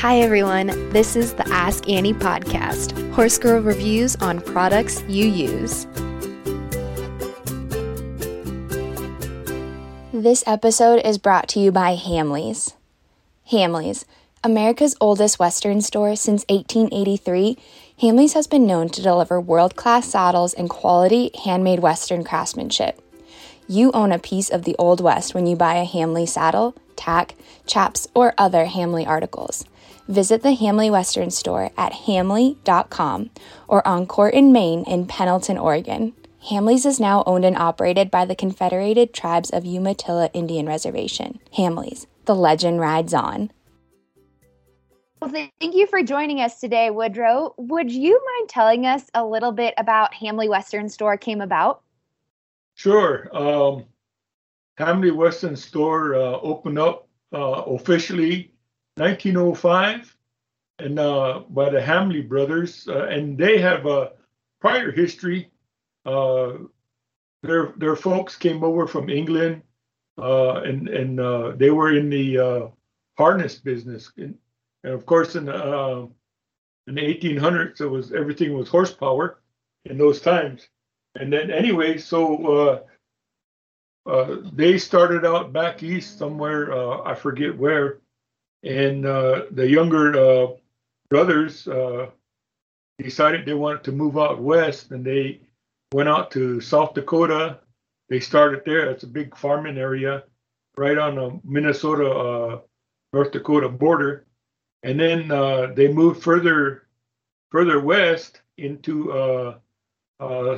Hi, everyone. This is the Ask Annie podcast, Horse Girl reviews on products you use. This episode is brought to you by Hamleys. Hamleys, America's oldest Western store since 1883, Hamleys has been known to deliver world class saddles and quality handmade Western craftsmanship. You own a piece of the Old West when you buy a Hamley saddle, tack, chaps, or other Hamley articles. Visit the Hamley Western store at hamley.com or on Court in Main in Pendleton, Oregon. Hamley's is now owned and operated by the Confederated Tribes of Umatilla Indian Reservation. Hamley's, the legend rides on. Well, thank you for joining us today, Woodrow. Would you mind telling us a little bit about Hamley Western Store came about? Sure. Um, Hamley Western Store uh, opened up uh, officially 1905 and uh, by the Hamley brothers, uh, and they have a prior history. Uh, their their folks came over from England, uh, and and uh, they were in the uh, harness business, and, and, of course in the in the 1800s, it was everything was horsepower in those times, and then anyway, so. they started out back east somewhere, I forget where, and uh, the younger uh, brothers uh, decided they wanted to move out west, and they went out to South Dakota. They started there. It's a big farming area right on the Minnesota uh, North Dakota border, and then uh, they moved further further west into uh,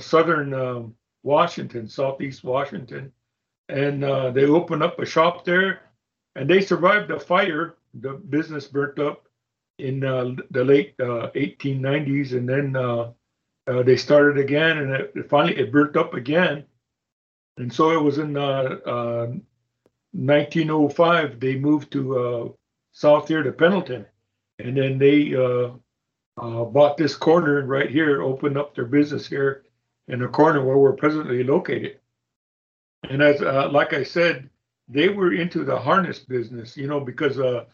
southern Washington, southeast Washington, and they opened up a shop there, and they survived a fire the business burnt up in uh, the late uh, 1890s, and then uh, uh, they started again, and it, finally it burnt up again. And so it was in 1905 uh, they moved to south here to Pendleton, and then they bought this corner right here, opened up their business here in the corner where we're presently located. And as like I said, they were into the harness business, you know, because uh,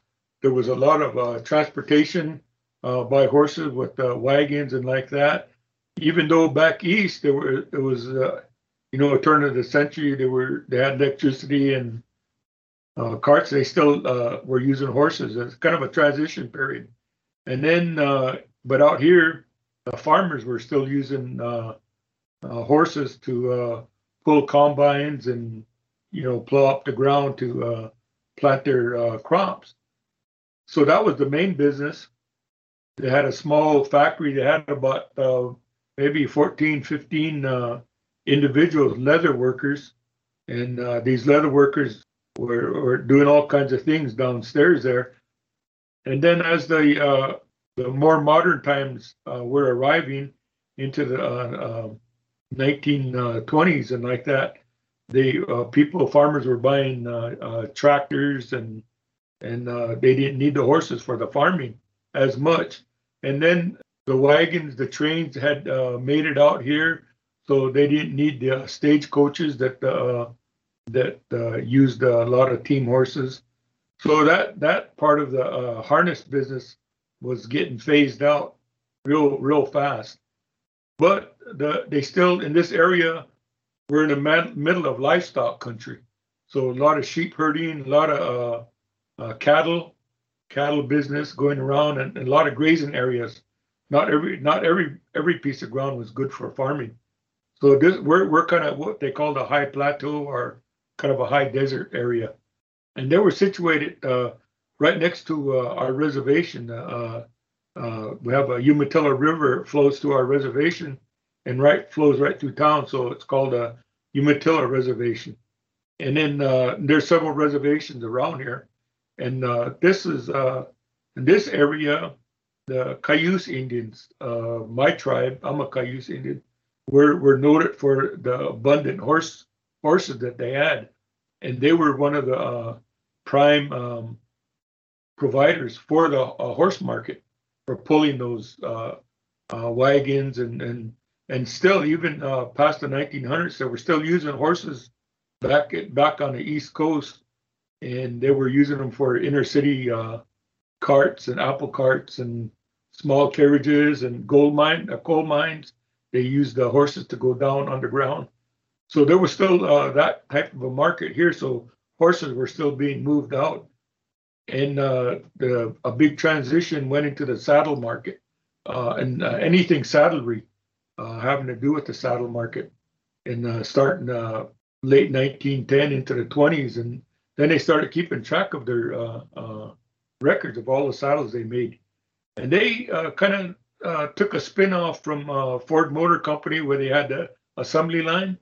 there was a lot of uh, transportation uh, by horses with uh, wagons and like that. Even though back east there were it was uh, you know a turn of the century they were they had electricity and uh, carts they still uh, were using horses. It's kind of a transition period. And then but out here the farmers were still using horses to pull combines and you know plow up the ground to plant their crops. So that was the main business. They had a small factory. They had about uh, maybe 14, 15 uh, individuals, leather workers. And uh, these leather workers were, were doing all kinds of things downstairs there. And then as the, uh, the more modern times uh, were arriving into the 1920s uh, and like that, the people, farmers were buying tractors and and uh, they didn't need the horses for the farming as much. And then the wagons, the trains had uh, made it out here, so they didn't need the uh, stage coaches that uh, that uh, used a lot of team horses. So that that part of the uh, harness business was getting phased out real real fast. But the they still in this area we're in the middle of livestock country, so a lot of sheep herding, a lot of uh, cattle, cattle business going around, and, and, a lot of grazing areas. Not every not every every piece of ground was good for farming. So this we're we're kind of what they call the high plateau or kind of a high desert area, and they were situated uh, right next to uh, our reservation. Uh, uh, we have a Umatilla River flows through our reservation, and right flows right through town. So it's called a Umatilla Reservation. And then uh, there's several reservations around here. And uh, this is uh, in this area, the Cayuse Indians, uh, my tribe, I'm a Cayuse Indian, were, were noted for the abundant horse horses that they had. And they were one of the uh, prime um, providers for the uh, horse market for pulling those uh, wagons and, and and still even past the 1900s, they were still using horses back at, back on the East Coast and they were using them for inner city uh, carts and apple carts and small carriages and gold mine uh, coal mines. They used the horses to go down underground. So there was still uh, that type of a market here. So horses were still being moved out, and uh, the, a big transition went into the saddle market uh, and uh, anything saddlery having to do with the saddle market, and starting late 1910 into the 20s, and then they started keeping track of their records of all the saddles they made, and they kind of uh, took a spin off from uh, Ford Motor Company where they had the assembly line.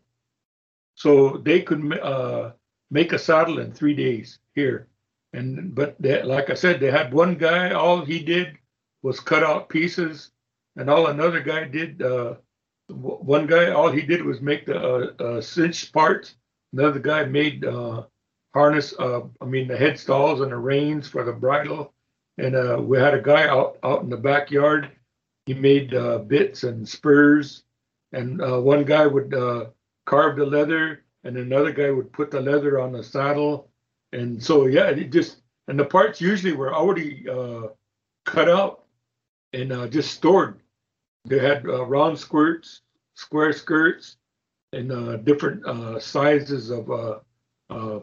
So they could uh, make a saddle in three days here. And but they, like I said, they had one guy. All he did was cut out pieces, and all another guy did. Uh, one guy, all he did was make the uh, uh, cinch parts. Another guy made harness. I mean, the head stalls and the reins for the bridle. And we had a guy out out in the backyard he made uh, bits and spurs, and uh, one guy would uh, carve the leather, and another guy would put the leather on the saddle, and so yeah, it just and the parts usually were already uh, cut out and uh, just stored. They had uh, round skirts, square skirts, and different sizes of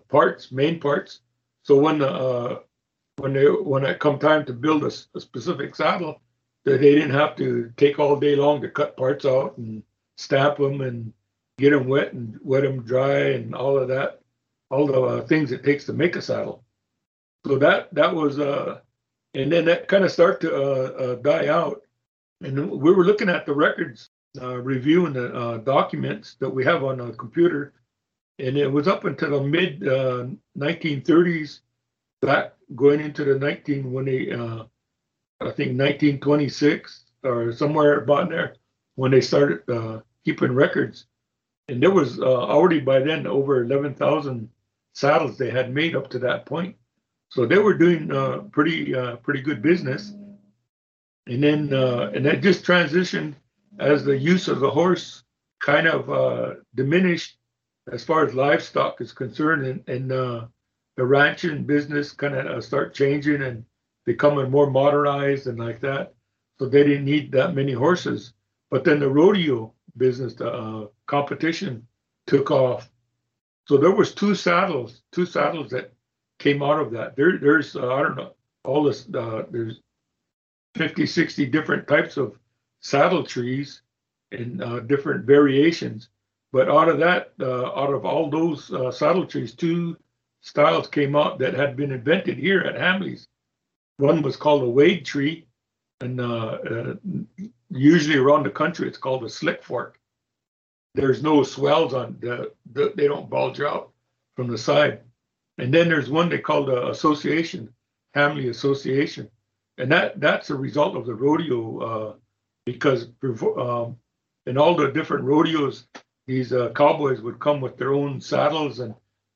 parts, main parts. So when the when they when it come time to build a, a specific saddle, that they didn't have to take all day long to cut parts out and stamp them and get them wet and wet them dry and all of that, all the uh, things it takes to make a saddle. So that that was, uh, and then that kind of started to uh, uh, die out. And we were looking at the records, uh, reviewing the uh, documents that we have on the computer, and it was up until the mid 1930s, back going into the 19 when they I think 1926 or somewhere about there when they started uh, keeping records. And there was uh, already by then over 11,000 saddles they had made up to that point. So they were doing uh, pretty uh, pretty good business. And then uh, and that just transitioned as the use of the horse kind of uh, diminished as far as livestock is concerned, and, and the ranching business kind of start changing and becoming more modernized and like that. So they didn't need that many horses. But then the rodeo business, the uh, competition took off. So there was two saddles, two saddles that came out of that. There, there's uh, I don't know all this. Uh, there's 50, 60 different types of saddle trees and uh, different variations. But out of that, uh, out of all those uh, saddle trees, two styles came out that had been invented here at Hamley's. One was called a Wade tree, and uh, uh, usually around the country it's called a slick fork. There's no swells on the, the they don't bulge out from the side. And then there's one they call the association, Hamley Association, and that that's a result of the rodeo uh, because um, in all the different rodeos, these uh, cowboys would come with their own saddles and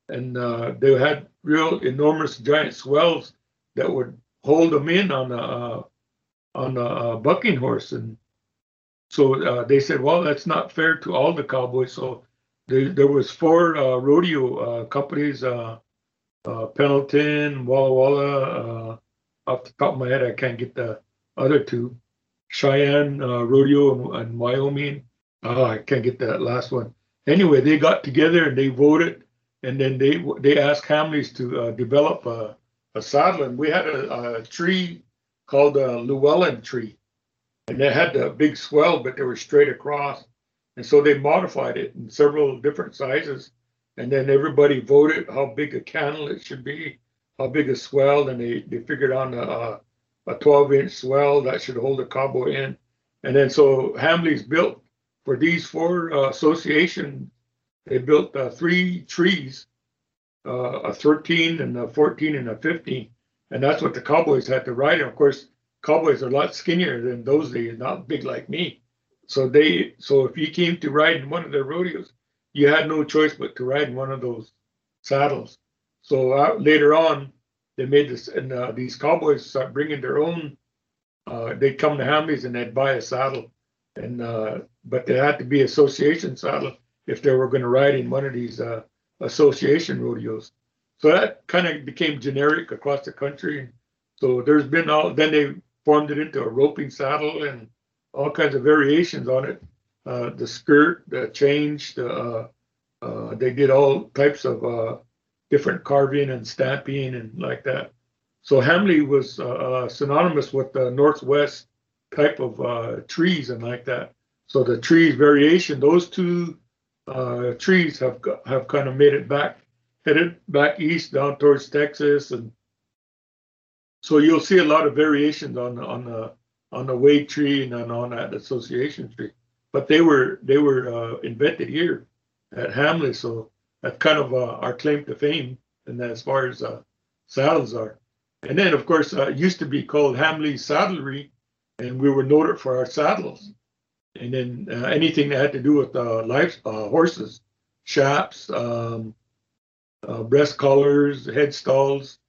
and uh, they had real enormous giant swells that would hold them in on a uh, on a uh, bucking horse, and so uh, they said, well, that's not fair to all the cowboys. So they, there was four uh, rodeo uh, companies, Pendleton, Walla Walla. off the top of my head, I can't get the other two. Cheyenne Rodeo and Wyoming. Oh, I can't get that last one. Anyway, they got together and they voted, and then they they asked Hamleys to uh, develop a a saddling, we had a, a tree called a Llewellyn tree, and it had a big swell, but they were straight across. And so they modified it in several different sizes. And then everybody voted how big a cantle it should be, how big a swell. And they, they figured on a, a 12 inch swell that should hold a cowboy in. And then so Hamley's built for these four uh, associations, they built uh, three trees uh, a 13 and a 14 and a 15, and that's what the Cowboys had to ride. And of course, Cowboys are a lot skinnier than those days, not big like me. So they, so if you came to ride in one of their rodeos, you had no choice but to ride in one of those saddles. So uh, later on, they made this, and uh, these Cowboys start bringing their own. Uh, they'd come to Hamleys and they'd buy a saddle, and uh, but there had to be association saddle if they were going to ride in one of these uh, association rodeos. So that kind of became generic across the country. So there's been all. Then they formed it into a roping saddle and all kinds of variations on it. Uh, the skirt, the change, the uh, uh, they did all types of uh, different carving and stamping and like that. So Hamley was uh, uh, synonymous with the Northwest type of trees and like that. So the trees variation, those two trees have have kind of made it back, headed back east down towards Texas, and so you'll see a lot of variations on on the on the Wade tree and on, on that association tree. But they were they were uh, invented here at Hamley, so that's kind of uh, our claim to fame, and as far as uh, saddles are. And then, of course, uh, it used to be called Hamley Saddlery, and we were noted for our saddles. And then uh, anything that had to do with uh, life, uh, horses, chaps, um, breast collars, head stalls,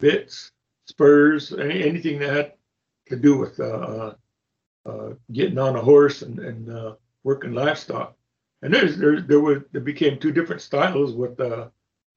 bits, spurs, any, anything that had to do with getting on a horse and, and working livestock. And there's there there were there became two different styles with the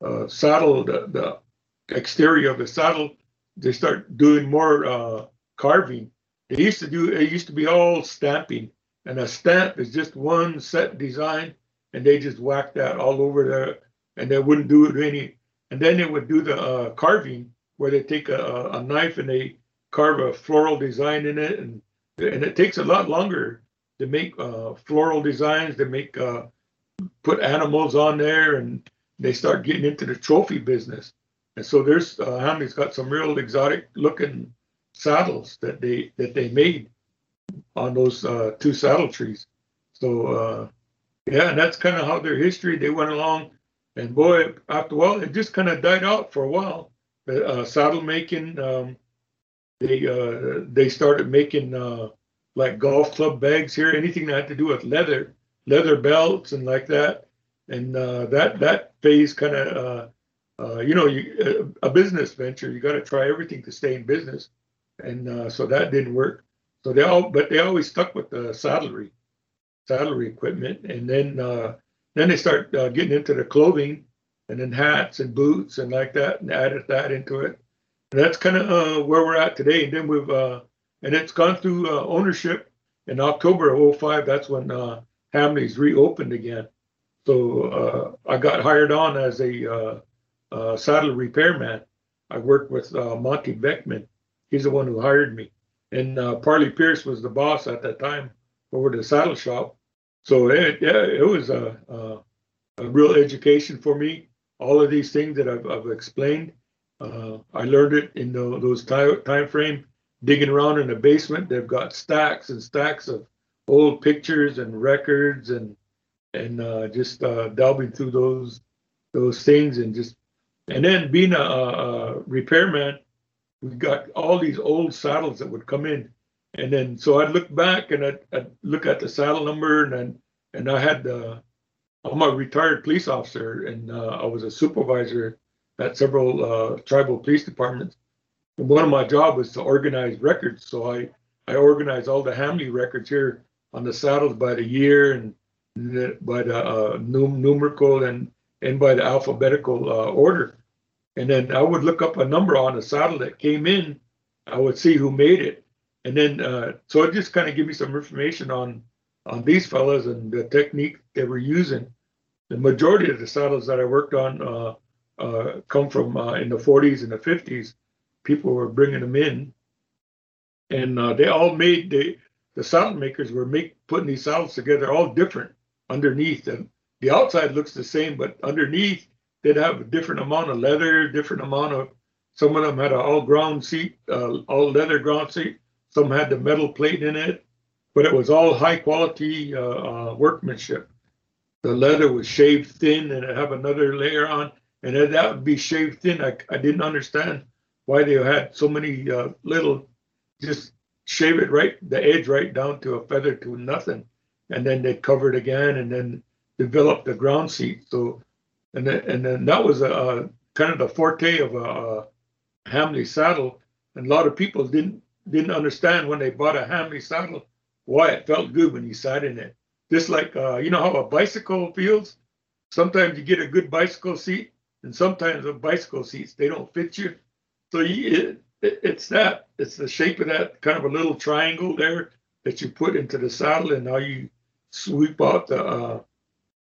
uh, saddle the, the exterior of the saddle. They start doing more uh, carving they used to do it used to be all stamping and a stamp is just one set design and they just whack that all over there and they wouldn't do it any and then they would do the uh, carving where they take a, a knife and they carve a floral design in it and and it takes a lot longer to make uh, floral designs, to make uh, put animals on there, and they start getting into the trophy business. And so there's uh, Hamley's got some real exotic looking saddles that they that they made on those uh, two saddle trees. So uh, yeah, and that's kind of how their history. They went along, and boy, after a while, it just kind of died out for a while. Uh, saddle making, um, they uh, they started making uh, like golf club bags here, anything that had to do with leather, leather belts and like that. And uh, that that phase kind of, uh, uh, you know, you, a business venture, you got to try everything to stay in business. And uh, so that didn't work. So they all, but they always stuck with the saddlery, saddlery equipment. And then uh, then they start uh, getting into the clothing and then hats and boots and like that and added that into it. And that's kind of where we're at today. And then we've and it's gone through uh, ownership in October of 05. That's when uh, Hamley's reopened again. So uh, I got hired on as a uh, uh, saddle repairman. I worked with uh, Monty Beckman. He's the one who hired me. And Parley Pierce was the boss at that time over the saddle shop. So it, yeah, it was a, a, a, real education for me. All of these things that I've, I've explained, I learned it in the, those time, time frame digging around in the basement. They've got stacks and stacks of old pictures and records and and uh, just uh, delving through those those things and just and then being a, a, repairman, we got all these old saddles that would come in, and then so I'd look back and I'd, I'd look at the saddle number and then and I had uh, I'm a retired police officer and uh, I was a supervisor at several uh, tribal police departments And one of my job was to organize records. So I, I organized all the Hamley records here on the saddles by the year and by the uh, num- numerical and, and by the alphabetical uh, order. And then I would look up a number on the saddle that came in. I would see who made it. And then, uh, so it just kind of give me some information on, on these fellas and the technique they were using. The majority of the saddles that I worked on uh, uh, come from uh, in the 40s and the 50s people were bringing them in, and uh, they all made the the saddle makers were make putting these saddles together all different underneath, and the outside looks the same, but underneath they'd have a different amount of leather, different amount of. Some of them had an all ground seat, uh, all leather ground seat. Some had the metal plate in it, but it was all high quality uh, uh, workmanship. The leather was shaved thin, and it have another layer on, and that would be shaved thin. I, I didn't understand why they had so many uh, little, just shave it right, the edge right down to a feather to nothing. And then they cover it again and then develop the ground seat. So, and then, and then that was a, kind of the forte of a, a Hamley saddle. And a lot of people didn't didn't understand when they bought a Hamley saddle why it felt good when you sat in it. Just like uh, you know how a bicycle feels. Sometimes you get a good bicycle seat, and sometimes the bicycle seats they don't fit you. So you, it, it's that. It's the shape of that kind of a little triangle there that you put into the saddle, and now you sweep out the uh,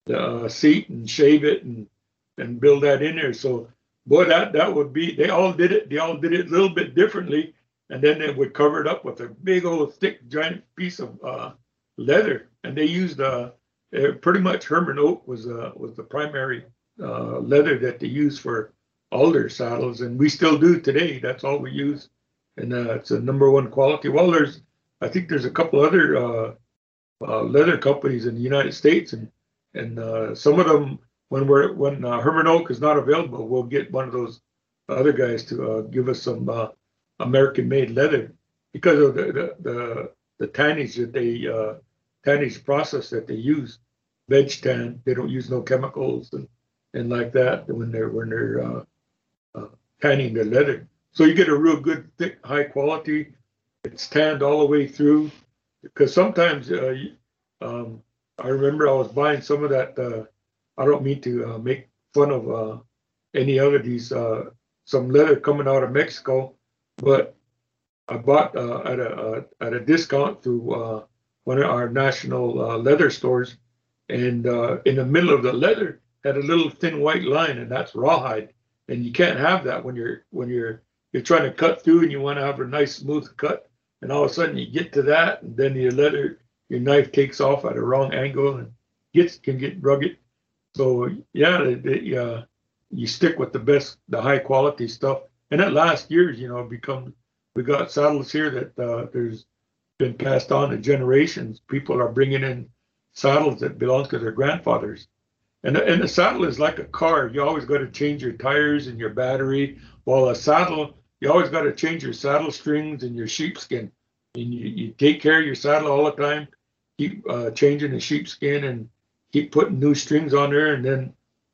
the uh, seat and shave it and and build that in there. So, boy, that that would be. They all did it. They all did it a little bit differently, and then they would cover it up with a big old thick giant piece of uh, leather, and they used uh, pretty much Hermann Oak was uh, was the primary uh, leather that they used for all their saddles, and we still do today. That's all we use, and uh, it's a number one quality. Well, there's I think there's a couple other uh, uh, leather companies in the United States, and and uh, some of them when we're when uh, Hermann Oak is not available, we'll get one of those other guys to uh, give us some uh, American-made leather because of the the the, the tannage that they uh, tannage process that they use, veg tan. They don't use no chemicals and and like that when they're when they're uh, uh, tanning the leather. So you get a real good, thick, high quality. It's tanned all the way through. Because sometimes, uh, um, I remember I was buying some of that. Uh, I don't mean to uh, make fun of uh, any other these uh, some leather coming out of Mexico, but I bought uh, at a at a discount through one of our national leather stores, and in the middle of the leather had a little thin white line, and that's rawhide. And you can't have that when you're when you're you're trying to cut through and you want to have a nice smooth cut. And all of a sudden you get to that and then your leather your knife takes off at a wrong angle and gets can get rugged so yeah the, uh, you stick with the best the high quality stuff and that last years you know become we got saddles here that uh, there's been passed on to generations people are bringing in saddles that belong to their grandfathers and, and the saddle is like a car. You always got to change your tires and your battery. While a saddle, you always got to change your saddle strings and your sheepskin. And you, you take care of your saddle all the time. Keep uh, changing the sheepskin and keep putting new strings on there. And then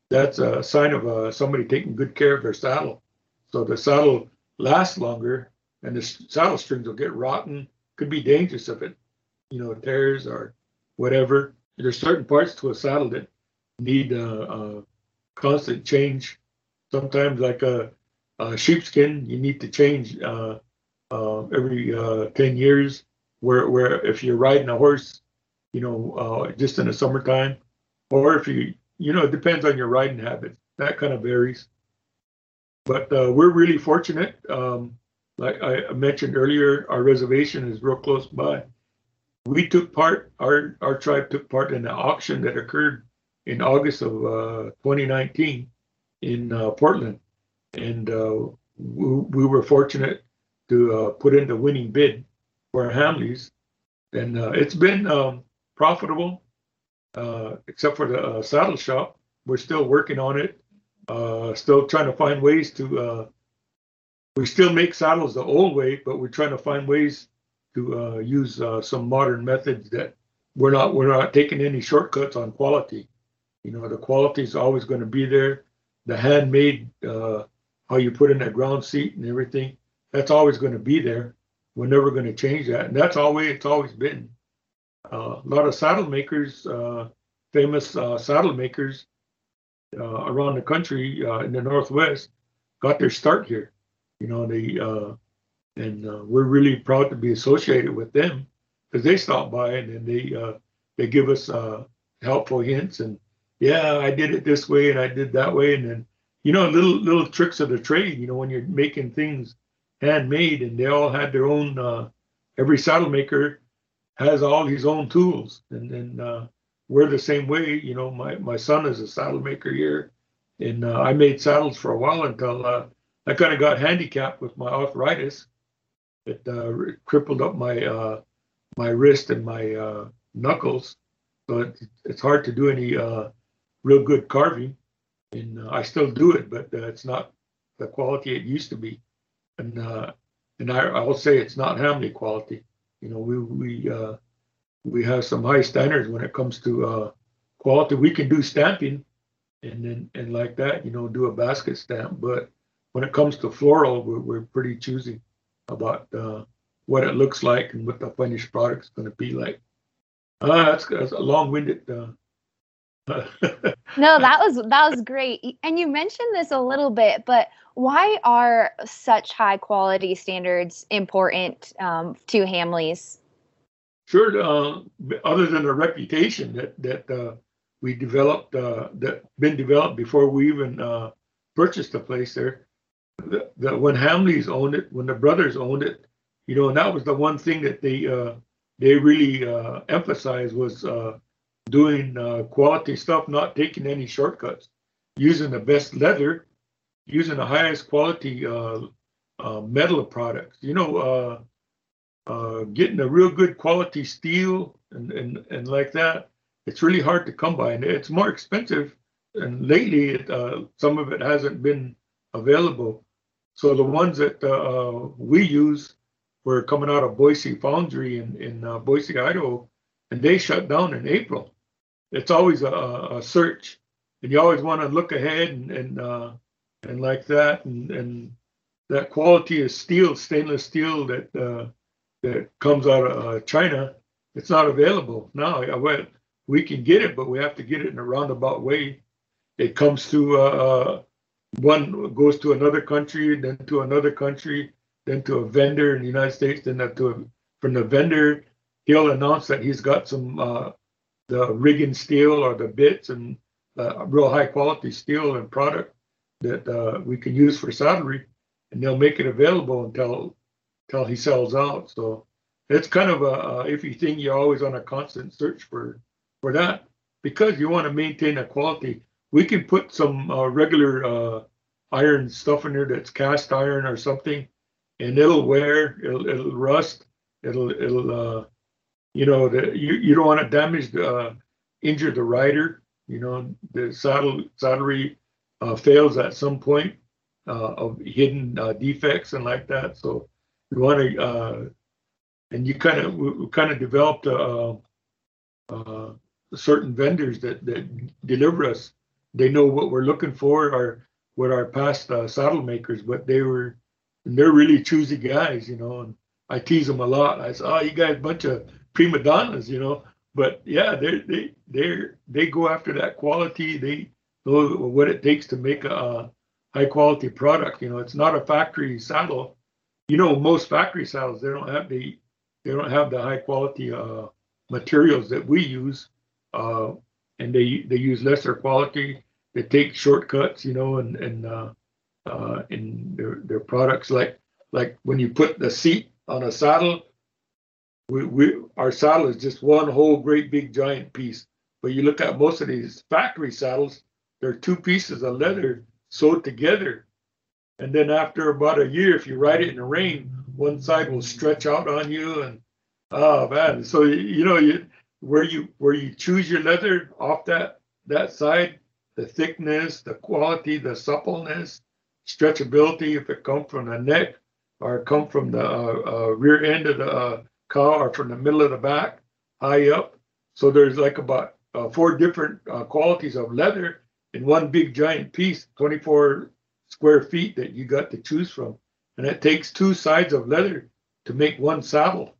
that's a sign of uh, somebody taking good care of their saddle. So the saddle lasts longer and the saddle strings will get rotten. Could be dangerous if it, you know, tears or whatever. There's certain parts to a saddle that need a, a constant change. Sometimes, like a, a, sheepskin, you need to change uh, uh, every uh, 10 years. Where, where if you're riding a horse, you know, uh, just in the summertime, or if you, you know, it depends on your riding habits. That kind of varies. But uh, we're really fortunate. Um, like I mentioned earlier, our reservation is real close by. We took part, our, our tribe took part in an auction that occurred in August of uh, 2019 in uh, Portland, and uh, we, we, were fortunate to uh, put in the winning bid for Hamleys, and uh, it's been um, profitable, uh, except for the uh, saddle shop. We're still working on it, uh, still trying to find ways to. Uh, we still make saddles the old way, but we're trying to find ways to use some modern methods that we're not we're not taking any shortcuts on quality you know, the quality is always going to be there. The handmade, uh, how you put in that ground seat and everything, that's always going to be there. We're never going to change that, and that's always it's always been. A lot of saddle makers, uh, famous uh, saddle makers uh, around the country in the Northwest, got their start here. You know, they and we're really proud to be associated with them because they stop by and then they they give us helpful hints and yeah, I did it this way and I did that way, and then you know little little tricks of the trade. You know when you're making things handmade, and they all had their own. Uh, every saddle maker has all his own tools, and then uh, we're the same way. You know, my my son is a saddle maker here, and uh, I made saddles for a while until uh, I kind of got handicapped with my arthritis. It uh, crippled up my uh, my wrist and my uh, knuckles, so it, it's hard to do any real good carving, and I still do it, but it's not the quality it used to be. And and I, I'll say it's not Hamley quality. You know, we we uh, we have some high standards when it comes to uh, quality. We can do stamping, and then and like that, you know, do a basket stamp. But when it comes to floral, we're, we're pretty choosy about uh, what it looks like and what the finished product is going to be like. Uh, that's, that's a long-winded uh, no, that was that was great. And you mentioned this a little bit, but why are such high quality standards important um, to Hamleys? Sure. Uh, other than the reputation that that uh, we developed, uh, that been developed before we even uh, purchased the place there. The, the, when Hamleys owned it, when the brothers owned it, you know, and that was the one thing that they uh, they really uh, emphasized was doing quality stuff, not taking any shortcuts, using the best leather using the highest quality uh, uh, metal products. You know, uh, uh, getting a real good quality steel and, and, and like that, it's really hard to come by. And it's more expensive. And lately, it, uh, some of it hasn't been available. So the ones that uh, we use were coming out of Boise Foundry in, in Boise, Idaho, and they shut down in April. It's always a, a search, and you always want to look ahead and, and and like that, and, and that quality of steel, stainless steel that uh, that comes out of uh, China, it's not available now. I we can get it, but we have to get it in a roundabout way. It comes to uh, uh, one goes to another country, then to another country, then to a vendor in the United States, then to a, from the vendor, he'll announce that he's got some uh, the rigging steel or the bits and uh, real high quality steel and product that uh, we can use for saddlery, and they'll make it available until until he sells out. So it's kind of a, a iffy thing. You're always on a constant search for for that because you want to maintain a quality. We can put some uh, regular uh, iron stuff in there that's cast iron or something, and it'll wear, it'll, it'll rust, it'll it'll uh, you know the, you you don't want to damage the uh, injure the rider. You know the saddle saddlery uh, fails at some point uh, of hidden uh, defects and like that. So we want to, uh, and you kind of we, kind of developed uh, certain vendors that that deliver us. They know what we're looking for, or what our past saddle makers, but they were, and they're really choosy guys, you know. And I tease them a lot. I say, "Oh, you guys, bunch of prima donnas, you know." But yeah, they they they they go after that quality. They know what it takes to make a high quality product. You know, it's not a factory saddle. You know, most factory saddles they don't have the they don't have the high quality uh, materials that we use, uh, and they they use lesser quality. They take shortcuts, you know, and and uh, uh, in their their products like like when you put the seat on a saddle. We, we our saddle is just one whole great big giant piece. But you look at most of these factory saddles, they're two pieces of leather sewed together. And then after about a year, if you ride it in the rain, one side will stretch out on you and oh man. So you know you where you where you choose your leather off that that side, the thickness, the quality, the suppleness, stretchability, if it come from the neck or come from the uh, uh, rear end of the uh, or from the middle of the back, high up. So there's like about uh, four different uh, qualities of leather in one big giant piece, 24 square feet that you got to choose from. And it takes two sides of leather to make one saddle.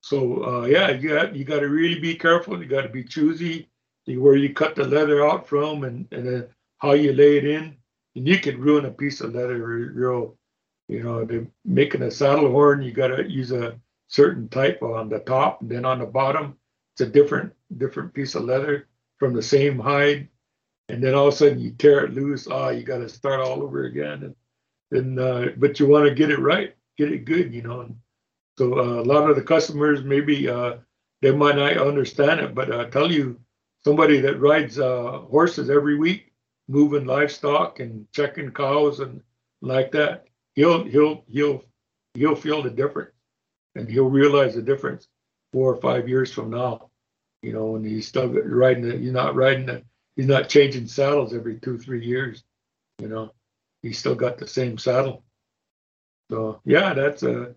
So uh, yeah, you got you got to really be careful. You got to be choosy where you cut the leather out from and and then how you lay it in. And you could ruin a piece of leather real. You know, making a saddle horn. You got to use a certain type on the top, and then on the bottom, it's a different different piece of leather from the same hide and then all of a sudden you tear it loose. Oh, you got to start all over again. And, and uh, but you want to get it right, get it good, you know. And so uh, a lot of the customers maybe uh, they might not understand it, but I tell you, somebody that rides uh, horses every week, moving livestock and checking cows and like that, he'll he'll he'll he'll feel the difference, and he'll realize the difference four or five years from now. You know, when he's still riding it, you're not riding it he's not changing saddles every two three years. You know, he's still got the same saddle. So yeah, that's a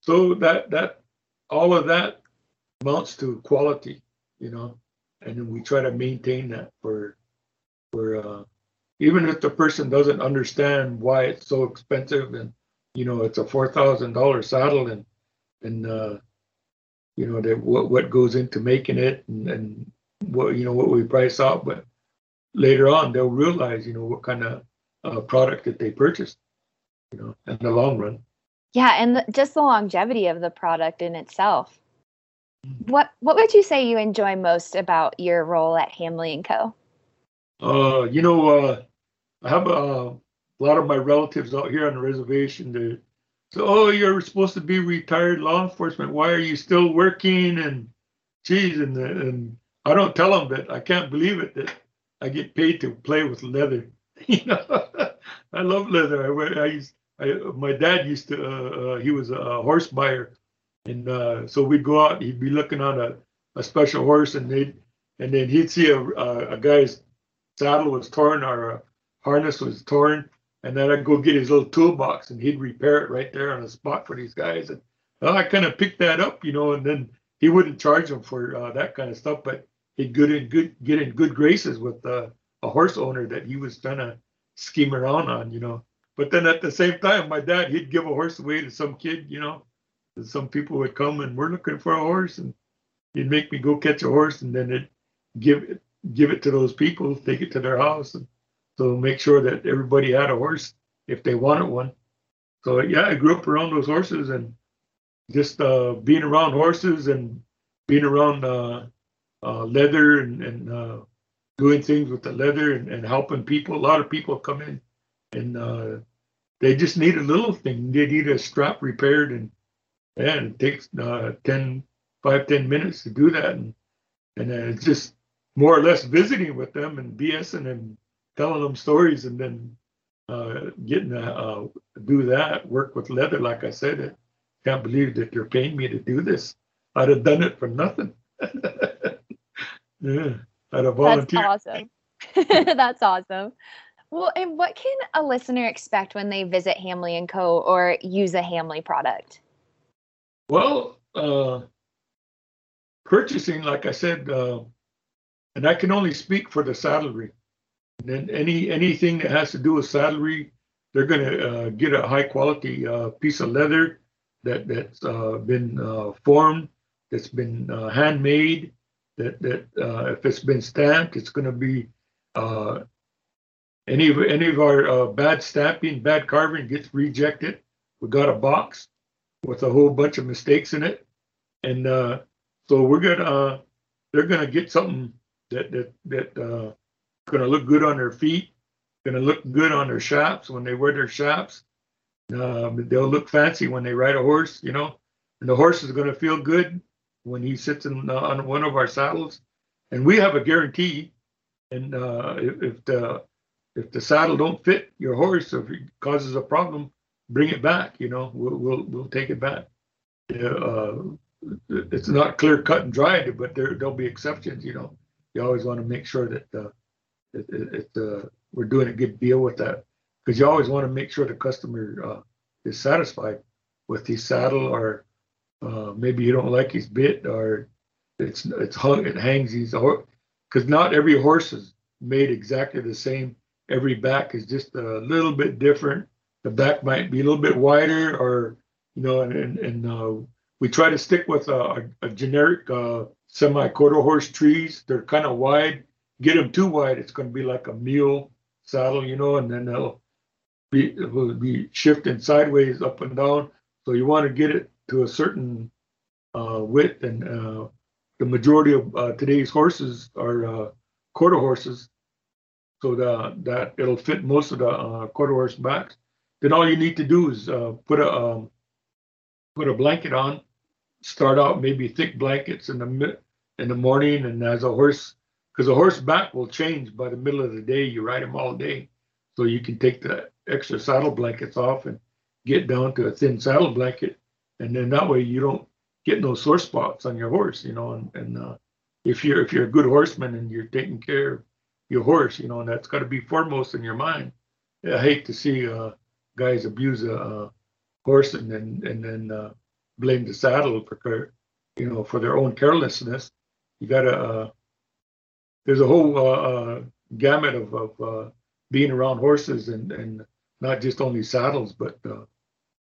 so that that all of that amounts to quality. You know, and we try to maintain that for for uh, even if the person doesn't understand why it's so expensive and you know it's a four thousand dollar saddle and and uh, you know that what what goes into making it and, and what you know what we price out, but later on they'll realize you know what kind of uh, product that they purchased, you know, in the long run. Yeah, and the, just the longevity of the product in itself. What what would you say you enjoy most about your role at Hamley and Co? Uh, you know, uh, I have uh, a lot of my relatives out here on the reservation. They so, oh, you're supposed to be retired law enforcement. Why are you still working? And geez, and, and I don't tell them that I can't believe it that I get paid to play with leather. you know, I love leather. I, wear. I used, I, my dad used to, uh, uh, he was a horse buyer. And uh, so we'd go out, he'd be looking on a, a special horse and they'd, and then he'd see a, a, a guy's saddle was torn or a harness was torn and then I'd go get his little toolbox and he'd repair it right there on the spot for these guys. And I kind of picked that up, you know, and then he wouldn't charge them for uh, that kind of stuff, but he'd get in good get in good graces with uh, a horse owner that he was trying to scheme around on, you know. But then at the same time, my dad he'd give a horse away to some kid, you know. And some people would come and we're looking for a horse, and he'd make me go catch a horse, and then it give it give it to those people, take it to their house, and so make sure that everybody had a horse if they wanted one. So yeah, I grew up around those horses and just uh, being around horses and being around uh, uh, leather and, and uh, doing things with the leather and, and, helping people. A lot of people come in and uh, they just need a little thing. They need a strap repaired and and it takes uh, 10, 5, 10 minutes to do that. And, and it's just more or less visiting with them and BSing and telling them stories and then uh, getting to uh, do that, work with leather. Like I said, I can't believe that you're paying me to do this. I'd have done it for nothing. yeah, I'd have volunteered. That's awesome. That's awesome. Well, and what can a listener expect when they visit Hamley and Co. or use a Hamley product? Well, uh, purchasing, like I said, uh, and I can only speak for the saddlery. Then any anything that has to do with saddlery, they're going to uh, get a high quality uh, piece of leather that that's uh, been uh, formed, that's been uh, handmade. That that uh, if it's been stamped, it's going to be any of any of our bad stamping, bad carving gets rejected. We got a box with a whole bunch of mistakes in it, and so we're gonna they're gonna get something that that that going to look good on their feet, going to look good on their chaps when they wear their chaps. Um, they'll look fancy when they ride a horse, you know, and the horse is going to feel good when he sits in, uh, on one of our saddles. And we have a guarantee. And uh, if, if, the if the saddle don't fit your horse, or if it causes a problem, bring it back. You know, we'll we'll, we'll take it back. Uh, it's not clear cut and dried, but there there'll be exceptions. You know, you always want to make sure that uh, it, it, it uh, we're doing a good deal with that. Because you always want to make sure the customer uh, is satisfied with his saddle or uh, maybe you don't like his bit or it's it's hung it hangs his because not every horse is made exactly the same. Every back is just a little bit different. The back might be a little bit wider or you know and and, and uh, we try to stick with a, a generic uh, semi quarter horse trees. They're kind of wide get them too wide, it's going to be like a mule saddle, you know, and then they'll be will be shifting sideways up and down. So you want to get it to a certain uh, width, and uh, the majority of uh, today's horses are uh, quarter horses, so that that it'll fit most of the uh, quarter horse backs. Then all you need to do is uh, put a um, put a blanket on. Start out maybe thick blankets in the in the morning, and as a horse because the horse back will change by the middle of the day. You ride him all day, so you can take the extra saddle blankets off and get down to a thin saddle blanket, and then that way you don't get no sore spots on your horse. You know, and, and uh, if you're if you're a good horseman and you're taking care of your horse, you know, and that's got to be foremost in your mind. I hate to see uh, guys abuse a, a horse and then and then uh, blame the saddle for you know for their own carelessness. You gotta uh, there's a whole uh, uh, gamut of, of uh, being around horses and, and not just only saddles, but uh,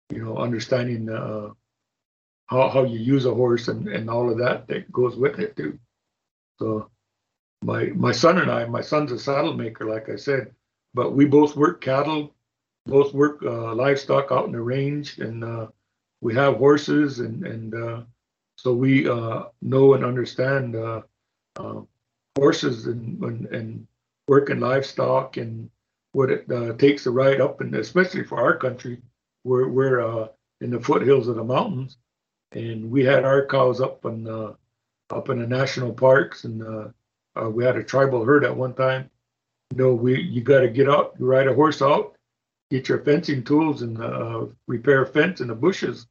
you know, understanding how how you use a horse and, and all of that that goes with it too. So my my son and I, my son's a saddle maker, like I said, but we both work cattle, both work uh, livestock out in the range, and uh, we have horses, and and uh, so we know and understand horses and, and and working livestock and what it takes to ride up, and especially for our country, we're we're in the foothills of the mountains, and we had our cows up in up in the national parks and uh, we had a tribal herd at one time. You know, we you got to get out, you ride a horse out, get your fencing tools and uh, repair a fence in the bushes,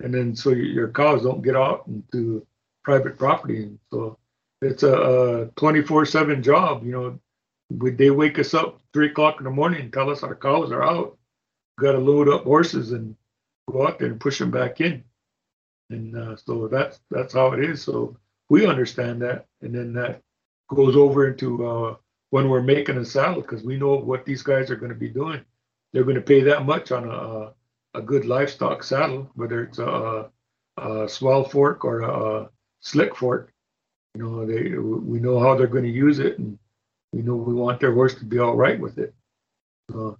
and then so your cows don't get out into private property. And so it's a 24/7 job. You know, we, they wake us up three o'clock in the morning and tell us our cows are out. Got to load up horses and go out there and push them back in. And uh, so that's that's how it is. So we understand that, and then that goes over into uh, when we're making a saddle because we know what these guys are going to be doing. They're going to pay that much on a a good livestock saddle, whether it's a, a swell fork or a, slick fork. You know, they we know how they're going to use it, and we know we want their horse to be all right with it. So,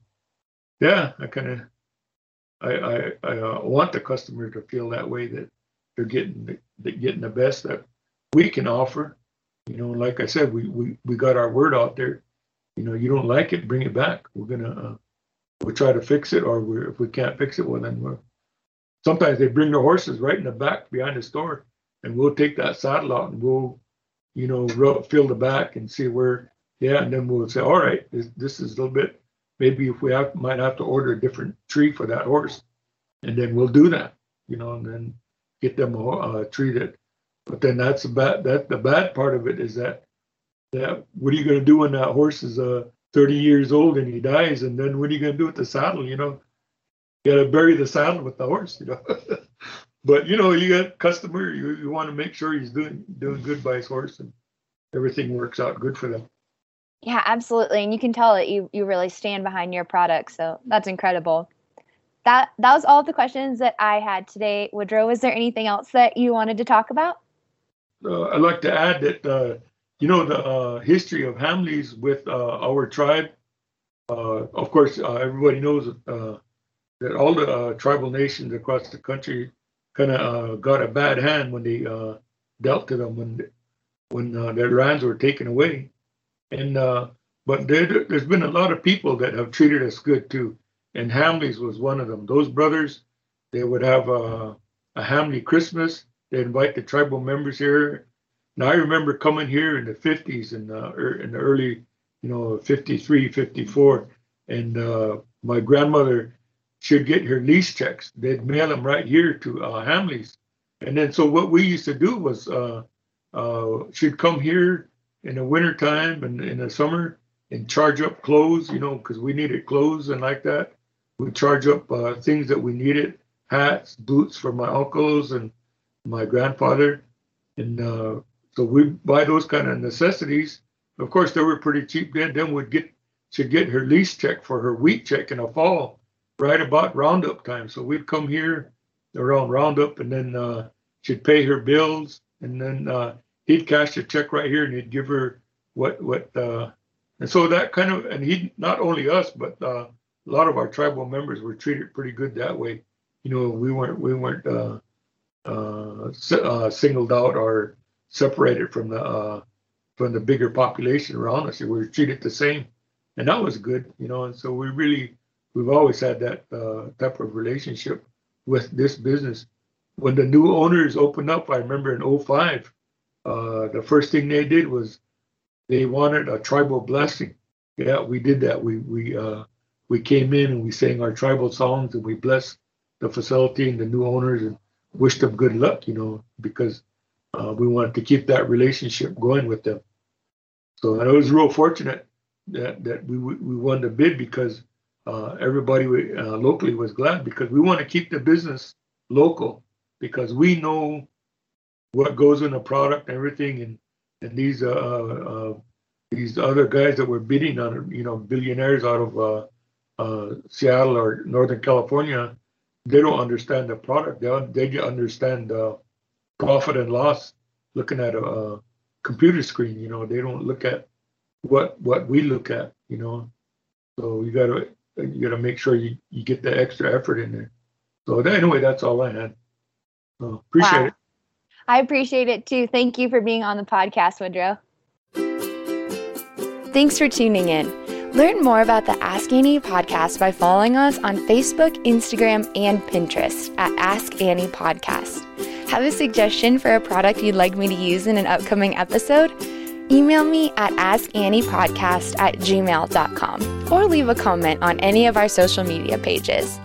yeah, I kind of I I, I uh, want the customer to feel that way that they're getting the, getting the best that we can offer you know, like I said, we we we got our word out there. You know, you don't like it, bring it back. We're gonna uh, we'll try to fix it, or we if we can't fix it, well then we're. Sometimes they bring their horses right in the back behind the store, and we'll take that saddle out and we'll, you know, fill the back and see where, yeah, and then we'll say, all right, this, this is a little bit. Maybe if we have might have to order a different tree for that horse, and then we'll do that, you know, and then get them a, treated. but then that's the bad that the bad part of it is that that what are you going to do when that horse is uh 30 years old and he dies and then what are you going to do with the saddle you know you got to bury the saddle with the horse you know but you know you got customer you, you want to make sure he's doing doing good by his horse and everything works out good for them. Yeah absolutely. And you can tell that you you really stand behind your product so that's incredible. That that was all the questions that i had today. Woodrow was there anything else that you wanted to talk about? Uh, I'd like to add that uh, you know the uh, history of Hamleys with uh, our tribe. Uh, of course, uh, everybody knows that all the tribal nations across the country kind of got a bad hand when they dealt to them when when their lands were taken away. And but there, has been a lot of people that have treated us good too, and Hamleys was one of them. Those brothers, they would have a, a Hamley Christmas they invite the tribal members here. Now I remember coming here in the 50s and uh, er, in the early, you know, 53, 54, and uh, my grandmother should get her lease checks. They'd mail them right here to uh, Hamleys. And then so what we used to do was uh, uh, she'd come here in the wintertime and in the summer and charge up clothes, you know, because we needed clothes and like that. We charge up uh, things that we needed, hats, boots for my uncles and my grandfather, and uh, so we buy those kind of necessities. Of course, they were pretty cheap then. Then we'd get she'd get her lease check for her wheat check in the fall, right about roundup time. So we'd come here around roundup, and then uh, she'd pay her bills, and then uh, he'd cash the check right here, and he'd give her what what. Uh, and so that kind of, and he not only us, but uh, a lot of our tribal members were treated pretty good that way. You know, we weren't we weren't uh, uh, singled out or separated from the uh, from the bigger population around us. We were treated the same, and that was good, you know. And so we really we've always had that uh, type of relationship with this business. When the new owners opened up, I remember in 05, uh, the first thing they did was they wanted a tribal blessing. Yeah, we did that. We we uh, we came in and we sang our tribal songs and we blessed the facility and the new owners and wished them good luck, you know, because uh, we wanted to keep that relationship going with them. So I was real fortunate that that we we won the bid because uh, everybody uh, locally was glad because we want to keep the business local because we know what goes in the product and everything and and these uh, uh these other guys that were bidding on you know billionaires out of uh, uh, Seattle or Northern California they don't understand the product. They they understand uh, profit and loss. Looking at a computer screen. You know, they don't look at what what we look at. You know, so you gotta you gotta make sure you you get the extra effort in there. So anyway, that's all I had. So appreciate wow. it. I appreciate it too. Thank you for being on the podcast, Woodrow. Thanks for tuning in. Learn more about the Ask Annie podcast by following us on Facebook, Instagram, and Pinterest at Ask Annie Podcast. Have a suggestion for a product you'd like me to use in an upcoming episode? Email me at askanniepodcast at gmail.com or leave a comment on any of our social media pages.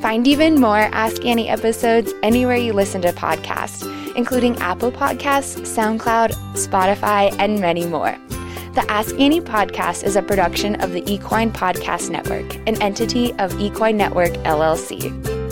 Find even more Ask Annie episodes anywhere you listen to podcasts, including Apple Podcasts, SoundCloud, Spotify, and many more. The Ask Annie podcast is a production of the Equine Podcast Network, an entity of Equine Network LLC.